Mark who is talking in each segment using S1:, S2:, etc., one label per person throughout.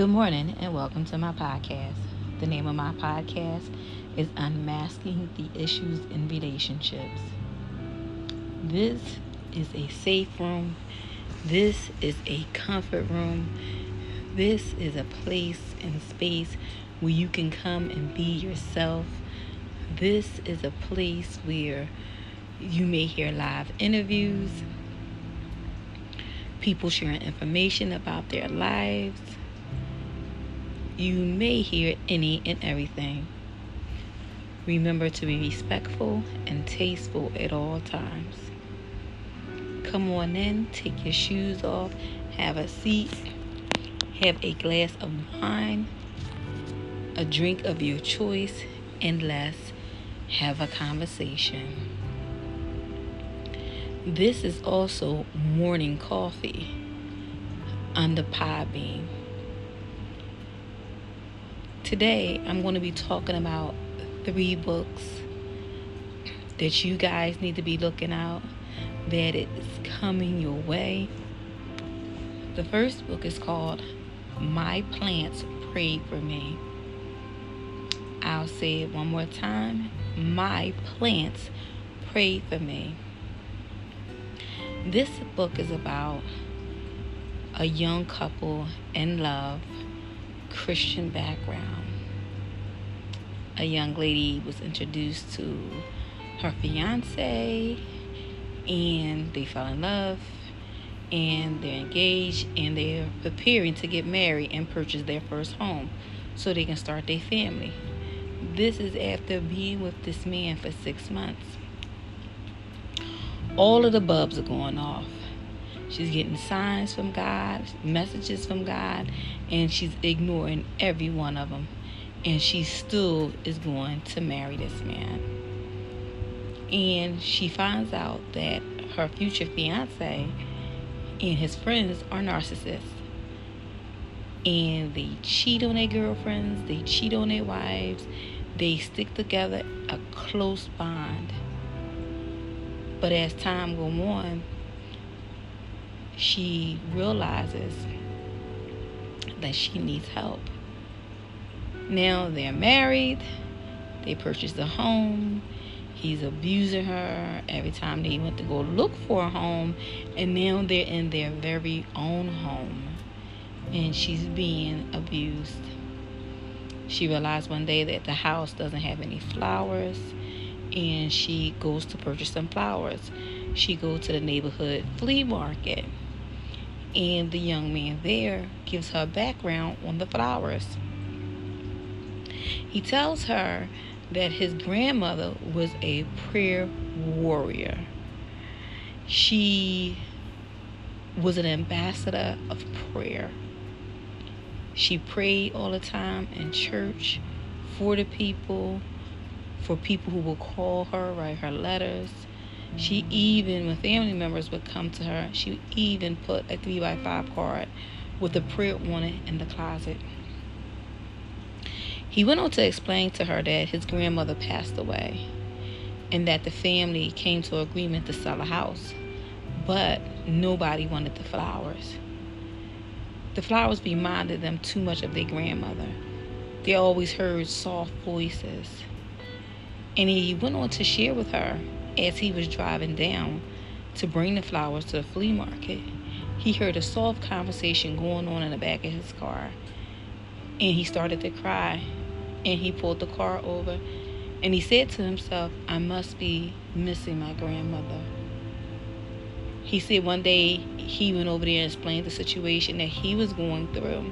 S1: Good morning and welcome to my podcast. The name of my podcast is Unmasking the Issues in Relationships. This is a safe room. This is a comfort room. This is a place and space where you can come and be yourself. This is a place where you may hear live interviews, people sharing information about their lives you may hear any and everything. Remember to be respectful and tasteful at all times. Come on in, take your shoes off, have a seat, have a glass of wine, a drink of your choice, and let's have a conversation. This is also morning coffee on the Podbean. Today, I'm going to be talking about three books that you guys need to be looking out that it's coming your way. The first book is called My Plants Prayed for Me. I'll say it one more time. My plants prayed for me. This book is about a young couple in love Christian background. A young lady was introduced to her fiance and they fell in love and they're engaged and they're preparing to get married and purchase their first home so they can start their family. This is after being with this man for six months. All of the bulbs are going off. She's getting signs from God, messages from God, and she's ignoring every one of them. And she still is going to marry this man. And she finds out that her future fiance and his friends are narcissists. And they cheat on their girlfriends, they cheat on their wives, they stick together a close bond. But as time goes on, she realizes that she needs help. Now they're married, they purchased a home. He's abusing her every time they went to go look for a home, and now they're in their very own home, and she's being abused. She realized one day that the house doesn't have any flowers, and she goes to purchase some flowers. She goes to the neighborhood flea market and the young man there gives her background on the flowers. He tells her that his grandmother was a prayer warrior. She was an ambassador of prayer. She prayed all the time in church for the people, for people who would call her, write her letters. She even, when family members would come to her, she would even put a 3 by 5 card with a prayer on it in the closet. He went on to explain to her that his grandmother passed away and that the family came to agreement to sell a house, but nobody wanted the flowers. The flowers reminded them too much of their grandmother. They always heard soft voices. And he went on to share with her as he was driving down to bring the flowers to the flea market, he heard a soft conversation going on in the back of his car. And he started to cry. And he pulled the car over. And he said to himself, I must be missing my grandmother. He said one day he went over there and explained the situation that he was going through.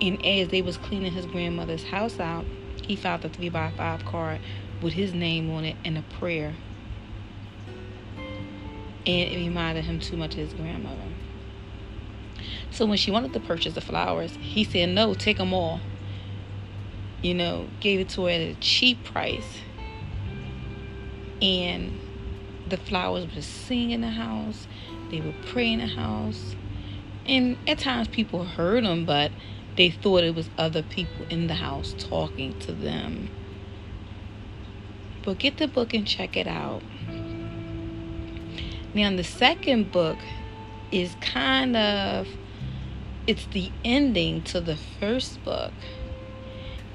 S1: And as they was cleaning his grandmother's house out, he found the 3 by 5 card with his name on it and a prayer and it reminded him too much of his grandmother. So when she wanted to purchase the flowers, he said, No, take them all. You know, gave it to her at a cheap price. And the flowers were singing in the house, they were praying in the house. And at times people heard them, but they thought it was other people in the house talking to them. But get the book and check it out. Now, the second book is kind of it's the ending to the first book.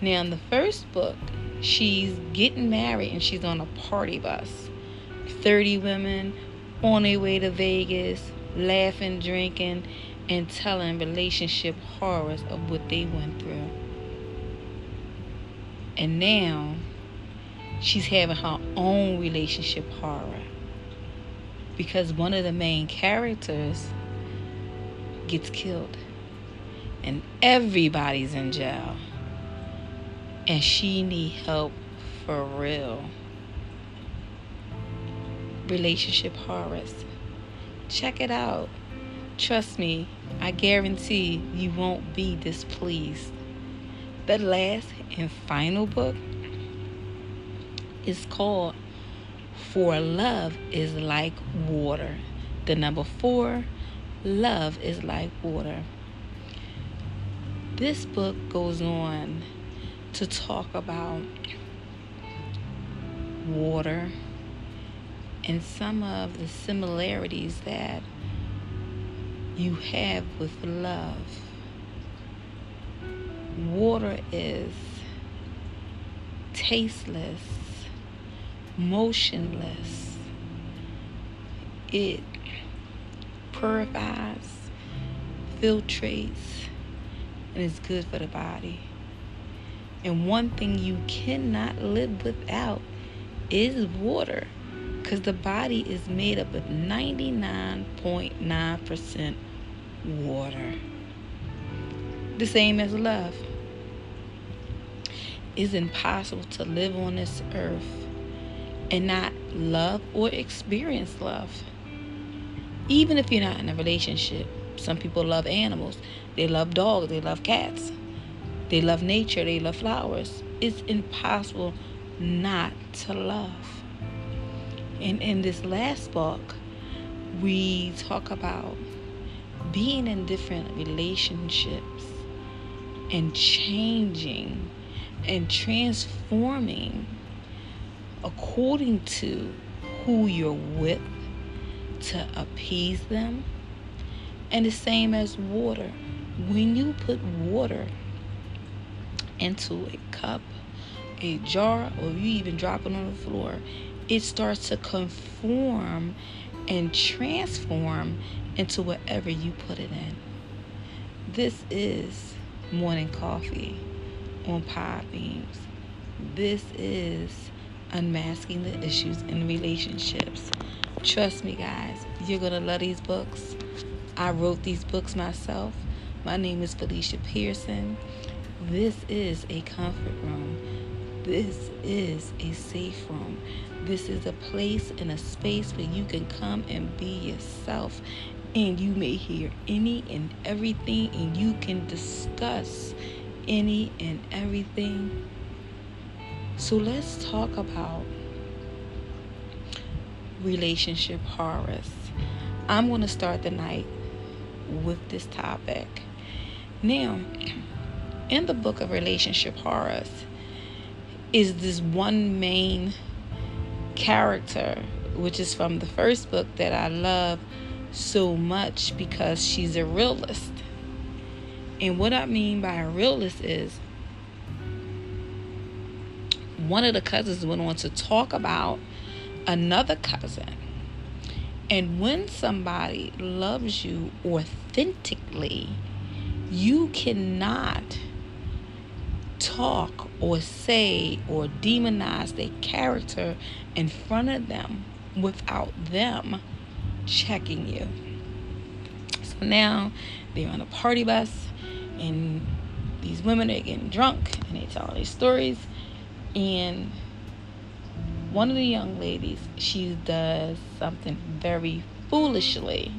S1: Now, in the first book, she's getting married and she's on a party bus. 30 women on their way to Vegas, laughing, drinking, and telling relationship horrors of what they went through. And now she's having her own relationship horror because one of the main characters gets killed. And everybody's in jail. And she need help for real. Relationship horrors check it out. Trust me i guarantee you won't be displeased. The last and final book is called For Love is Like Water. The number four, Love is Like Water. This book goes on to talk about water and some of the similarities that you have with love. Water is tasteless, motionless. It purifies, filtrates, and is good for the body. And one thing you cannot live without is water because the body is made up of 99.9% water. The same as love. It's impossible to live on this earth and not love or experience love. Even if you're not in a relationship, some people love animals. They love dogs, they love cats. They love nature, they love flowers. It's impossible not to love. And in this last book, we talk about being in different relationships and changing and transforming according to who you're with to appease them. And the same as water. When you put water into a cup, a jar, or you even drop it on the floor, it starts to conform and transform into whatever you put it in. This is morning coffee on Podbeans. This is unmasking the issues in relationships. Trust me, guys, you're gonna love these books. I wrote these books myself. My name is Felicia Pearson. This is a comfort room. This is a safe room. This is a place and a space where you can come and be yourself and you may hear any and everything and you can discuss any and everything. So let's talk about relationship horrors. I'm going to start the night with this topic. Now, in the book of relationship horrors is this one main character, which is from the first book that I love so much because she's a realist. And what I mean by a realist is one of the cousins went on to talk about another cousin. And when somebody loves you authentically, you cannot talk or say or demonize their character in front of them without them checking you. So now they're on a party bus and these women are getting drunk and they tell these stories and one of the young ladies she does something very foolishly.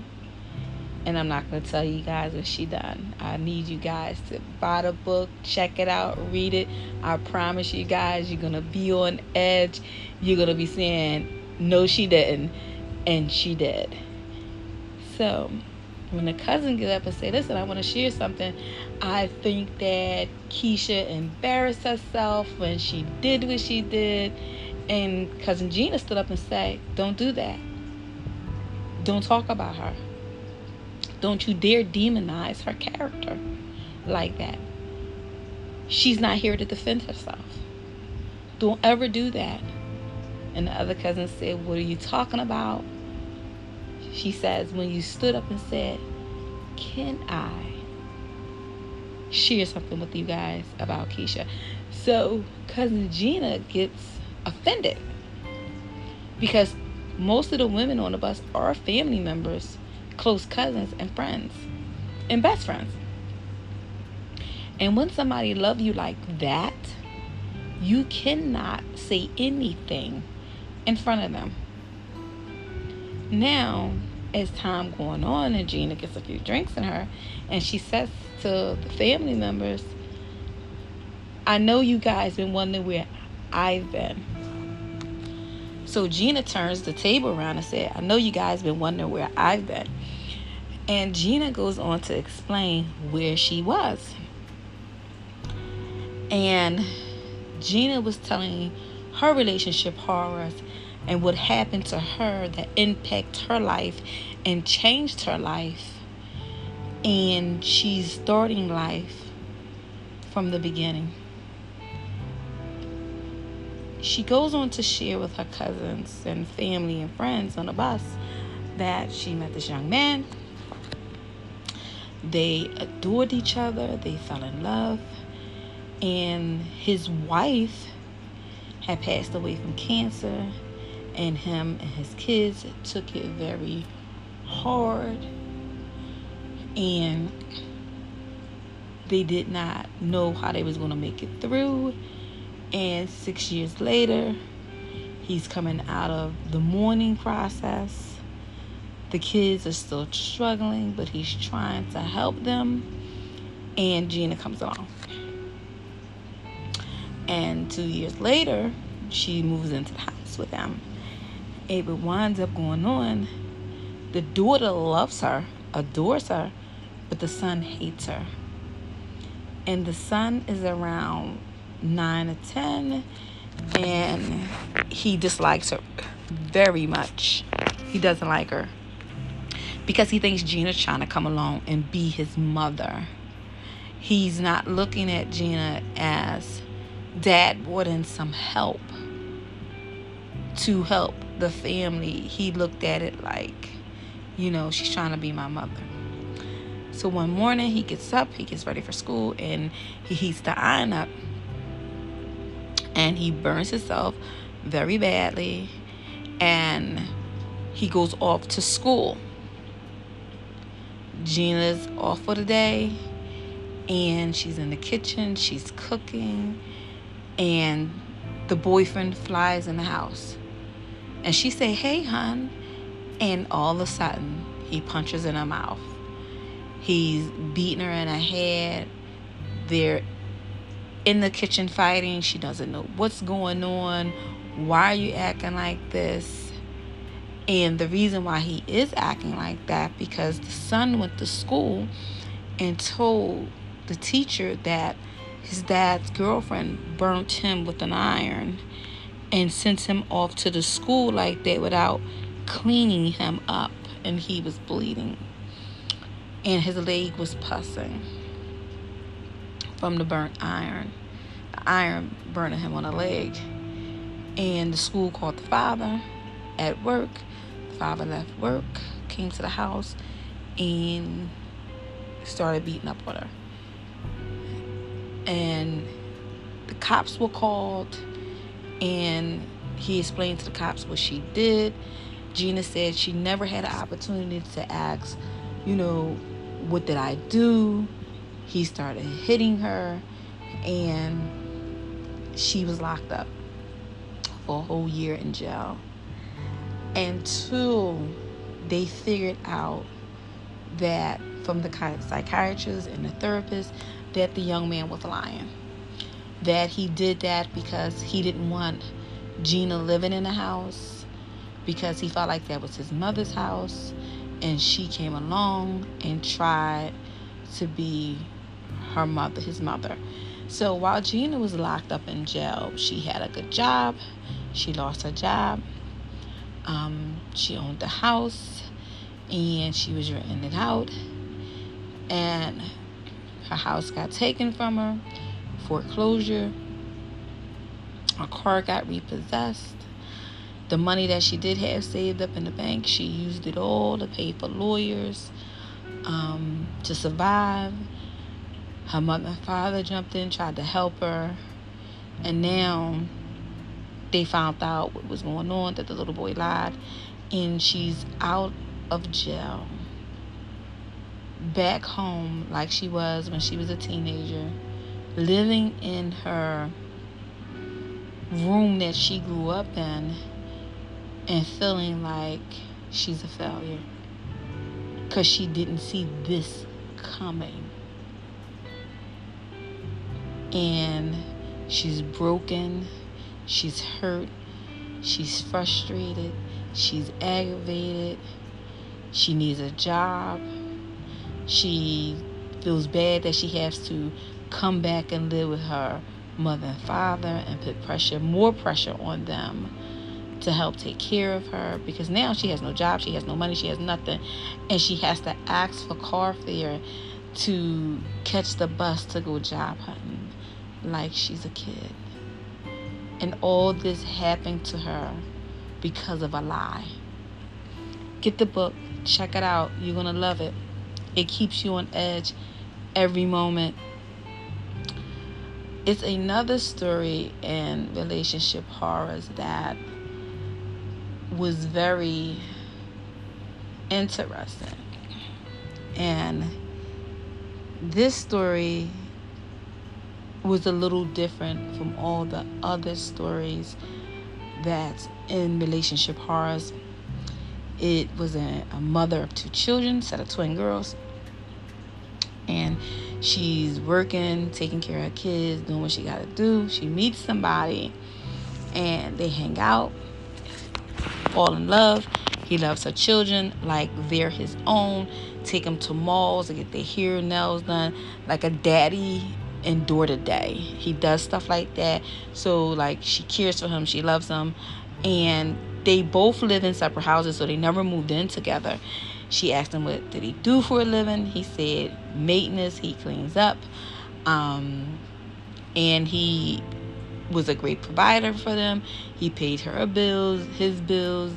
S1: And i'm not going to tell you guys what she done. I need you guys to buy the book check it out read it. I promise you guys you're going to be on edge. You're going to be saying no she didn't. And she did. So when the cousin get up and say, listen, I want to share something, I think that Keisha embarrassed herself when she did what she did. And cousin Gina stood up and said, don't do that. Don't talk about her. Don't you dare demonize her character like that. She's not here to defend herself. Don't ever do that. And the other cousin said, What are you talking about? She says, When you stood up and said, Can I share something with you guys about Keisha? So, cousin Gina gets offended because most of the women on the bus are family members, close cousins, and friends, and best friends. And when somebody love you like that, you cannot say anything in front of them. Now, as time going on and Gina gets a few drinks in her and she says to the family members, I know you guys been wondering where I've been. So Gina turns the table around and said, I know you guys been wondering where I've been. And Gina goes on to explain where she was. And Gina was telling her relationship horrors and what happened to her that impacted her life and changed her life. And she's starting life from the beginning. She goes on to share with her cousins and family and friends on the bus that she met this young man. They adored each other, they fell in love and his wife had passed away from cancer and him and his kids took it very hard. And they did not know how they was going to make it through. And 6 years later he's coming out of the mourning process. The kids are still struggling but he's trying to help them. And Gina comes along. And two years later, she moves into the house with them. What winds up going on, the daughter loves her, adores her, but the son hates her. And the son is around nine or ten, and he dislikes her very much. He doesn't like her because he thinks Gina's trying to come along and be his mother. He's not looking at Gina as dad in some help to help the family. He looked at it like, you know, she's trying to be my mother. So one morning he gets up, he gets ready for school, and he heats the iron up. And he burns himself very badly. And he goes off to school. Gina's off for the day. And she's in the kitchen, she's cooking and the boyfriend flies in the house and she say hey hun. And all of a sudden he punches in her mouth. He's beating her in her head. They're in the kitchen fighting. She doesn't know what's going on. Why are you acting like this? And the reason why he is acting like that because the son went to school and told the teacher that his dad's girlfriend burnt him with an iron and sent him off to the school like that without cleaning him up and he was bleeding. And his leg was pussing from the burnt iron the iron burning him on the leg. And the school called the father at work. The father left work came to the house and started beating up on her. And the cops were called and he explained to the cops what she did gina said she never had an opportunity to ask you know what did i do he started hitting her and she was locked up for a whole year in jail until they figured out that from the psychiatrist and the therapist that the young man was lying. That he did that because he didn't want Gina living in the house, because he felt like that was his mother's house, and she came along and tried to be her mother, his mother. So while Gina was locked up in jail, she had a good job. She lost her job. Um, she owned the house and she was renting it out and her house got taken from her, foreclosure. Her car got repossessed. The money that she did have saved up in the bank, she used it all to pay for lawyers um, to survive. Her mother and father jumped in, tried to help her, and now they found out what was going on that the little boy lied, and she's out of jail back home like she was when she was a teenager, living in her room that she grew up in and feeling like she's a failure because she didn't see this coming. And she's broken, she's hurt, she's frustrated, she's aggravated, she needs a job she feels bad that she has to come back and live with her mother and father and put pressure, more pressure on them to help take care of her because now she has no job, she has no money, she has nothing, and she has to ask for car fare to catch the bus to go job hunting like she's a kid. And all this happened to her because of a lie. Get the book, check it out. You're going to love it. It keeps you on edge every moment. It's another story in relationship horrors that was very interesting. And this story was a little different from all the other stories that in relationship horrors. It was a, a mother of two children, set of twin girls and she's working, taking care of kids, doing what she got to do. She meets somebody and they hang out, fall in love. He loves her children like they're his own. Take them to malls to get their hair and nails done, like a daddy and daughter day. He does stuff like that. So like she cares for him, she loves him, and they both live in separate houses, so they never moved in together. She asked him what did he do for a living. He said maintenance. He cleans up, um, and he was a great provider for them. He paid her bills, his bills,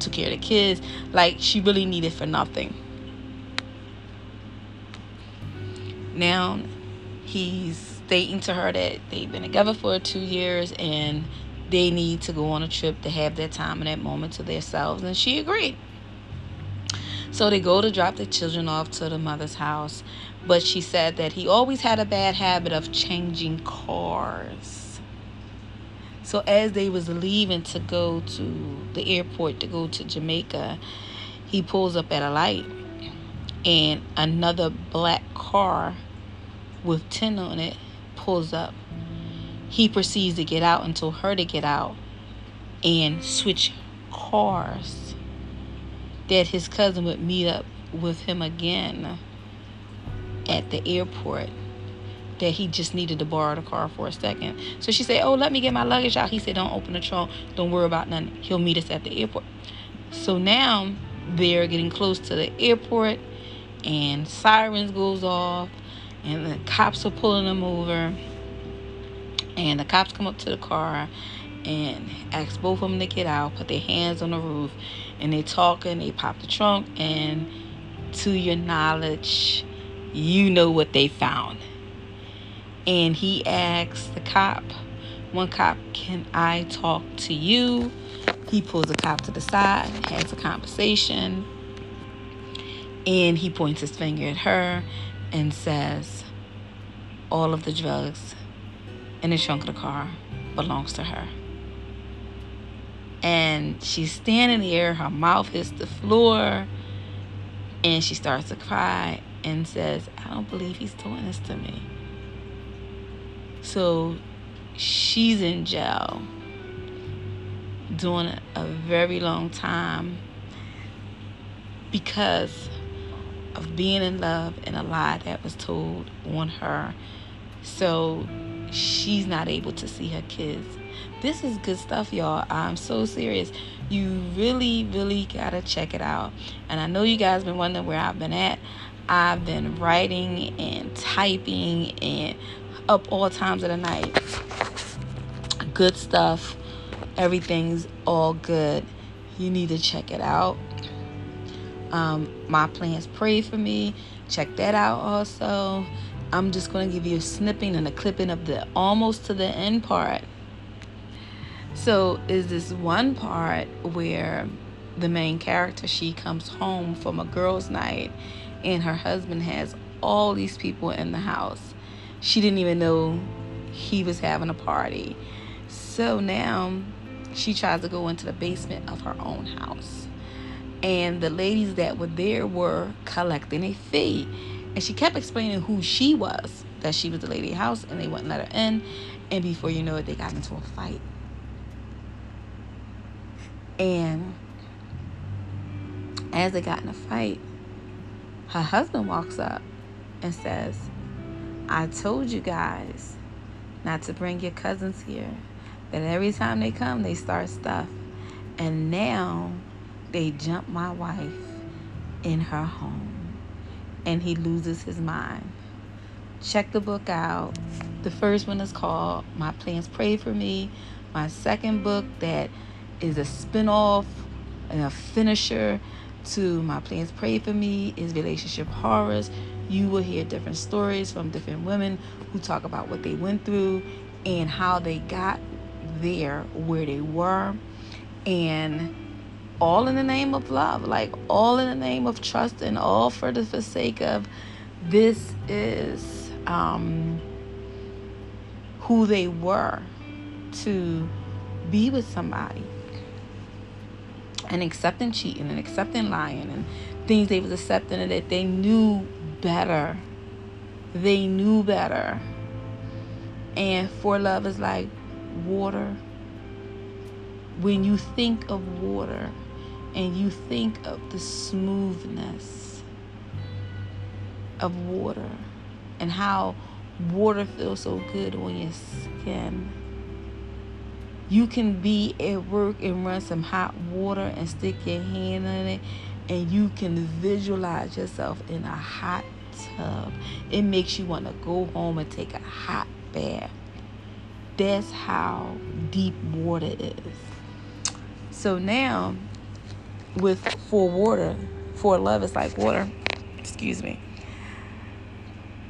S1: took care of the kids. Like she really needed for nothing. Now he's stating to her that they've been together for two years and they need to go on a trip to have that time and that moment to themselves and she agreed so they go to drop the children off to the mother's house. But she said that he always had a bad habit of changing cars. So as they was leaving to go to the airport to go to Jamaica, he pulls up at a light and another black car with tin on it pulls up. He proceeds to get out and told her to get out and switch cars that his cousin would meet up with him again at the airport that he just needed to borrow the car for a second. So she said, Oh, let me get my luggage out. He said, Don't open the trunk. Don't worry about nothing. He'll meet us at the airport. So now they're getting close to the airport and sirens goes off and the cops are pulling them over. And the cops come up to the car and ask both of them to get out, put their hands on the roof, and they talking, they pop the trunk, and to your knowledge, you know what they found. And he asks the cop, one cop, can I talk to you? He pulls the cop to the side, has a conversation, and he points his finger at her and says, all of the drugs in the trunk of the car belongs to her and she's standing there, her mouth hits the floor, and she starts to cry and says, I don't believe he's doing this to me. So she's in jail doing a very long time because of being in love and a lie that was told on her. So she's not able to see her kids this is good stuff, y'all. I'm so serious. You really, really gotta check it out. And I know you guys been wondering where I've been at. I've been writing and typing and up all times of the night. Good stuff. Everything's all good. You need to check it out. Um, my plants pray for me. Check that out also. I'm just going to give you a snipping and a clipping of the almost to the end part. So, is this one part where the main character she comes home from a girls' night and her husband has all these people in the house. She didn't even know he was having a party. So now she tries to go into the basement of her own house. And the ladies that were there were collecting a fee. And she kept explaining who she was, that she was the lady of house, and they wouldn't let her in. And before you know it, they got into a fight. And as they got in a fight, her husband walks up and says, I told you guys not to bring your cousins here. That every time they come, they start stuff. And now they jump my wife in her home. And he loses his mind. Check the book out. The first one is called My Plants Pray for Me. My second book that is a spin-off and a finisher to My Plants Pray for Me is Relationship Horrors. You will hear different stories from different women who talk about what they went through and how they got there where they were. And all in the name of love, like all in the name of trust and all for the sake of this is um, who they were to be with somebody and accepting cheating and accepting lying and things they was accepting and that they knew better. They knew better. And for love is like water. When you think of water and you think of the smoothness of water and how water feels so good on your skin you can be at work and run some hot water and stick your hand in it, and you can visualize yourself in a hot tub. It makes you want to go home and take a hot bath. That's how deep water is. So now, with for water, for love is like water. Excuse me.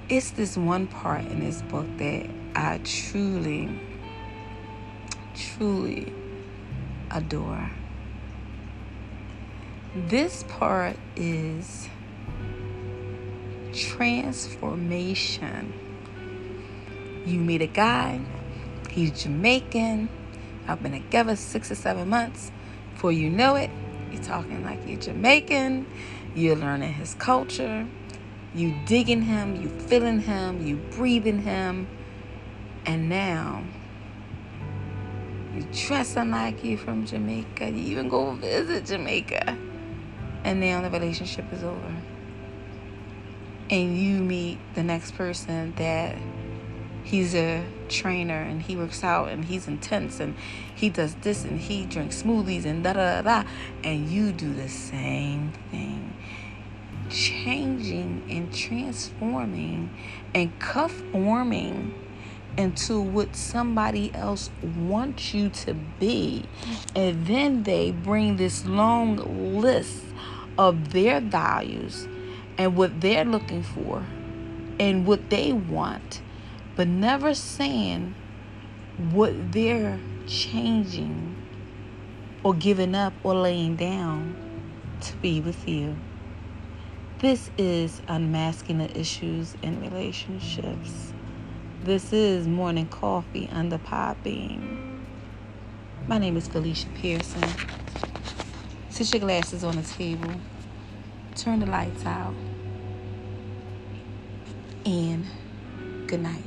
S1: It's this one part in this book that I truly truly adore. This part is transformation. You meet a guy, he's Jamaican. I've been together six or seven months. Before you know it, you're talking like you're Jamaican. You're learning his culture. You digging him, you feeling him, you breathing him. And now you dressing like you from Jamaica. You even go visit Jamaica. And now the relationship is over. And you meet the next person that he's a trainer and he works out and he's intense and he does this and he drinks smoothies and da da da da. And you do the same thing. Changing and transforming and conforming into what somebody else wants you to be. And then they bring this long list of their values and what they're looking for and what they want, but never saying what they're changing or giving up or laying down to be with you. This is unmasking the issues in relationships. This is Morning Coffee under Podbean. My name is Felicia Pearson. Sit your glasses on the table. Turn the lights out. And good night.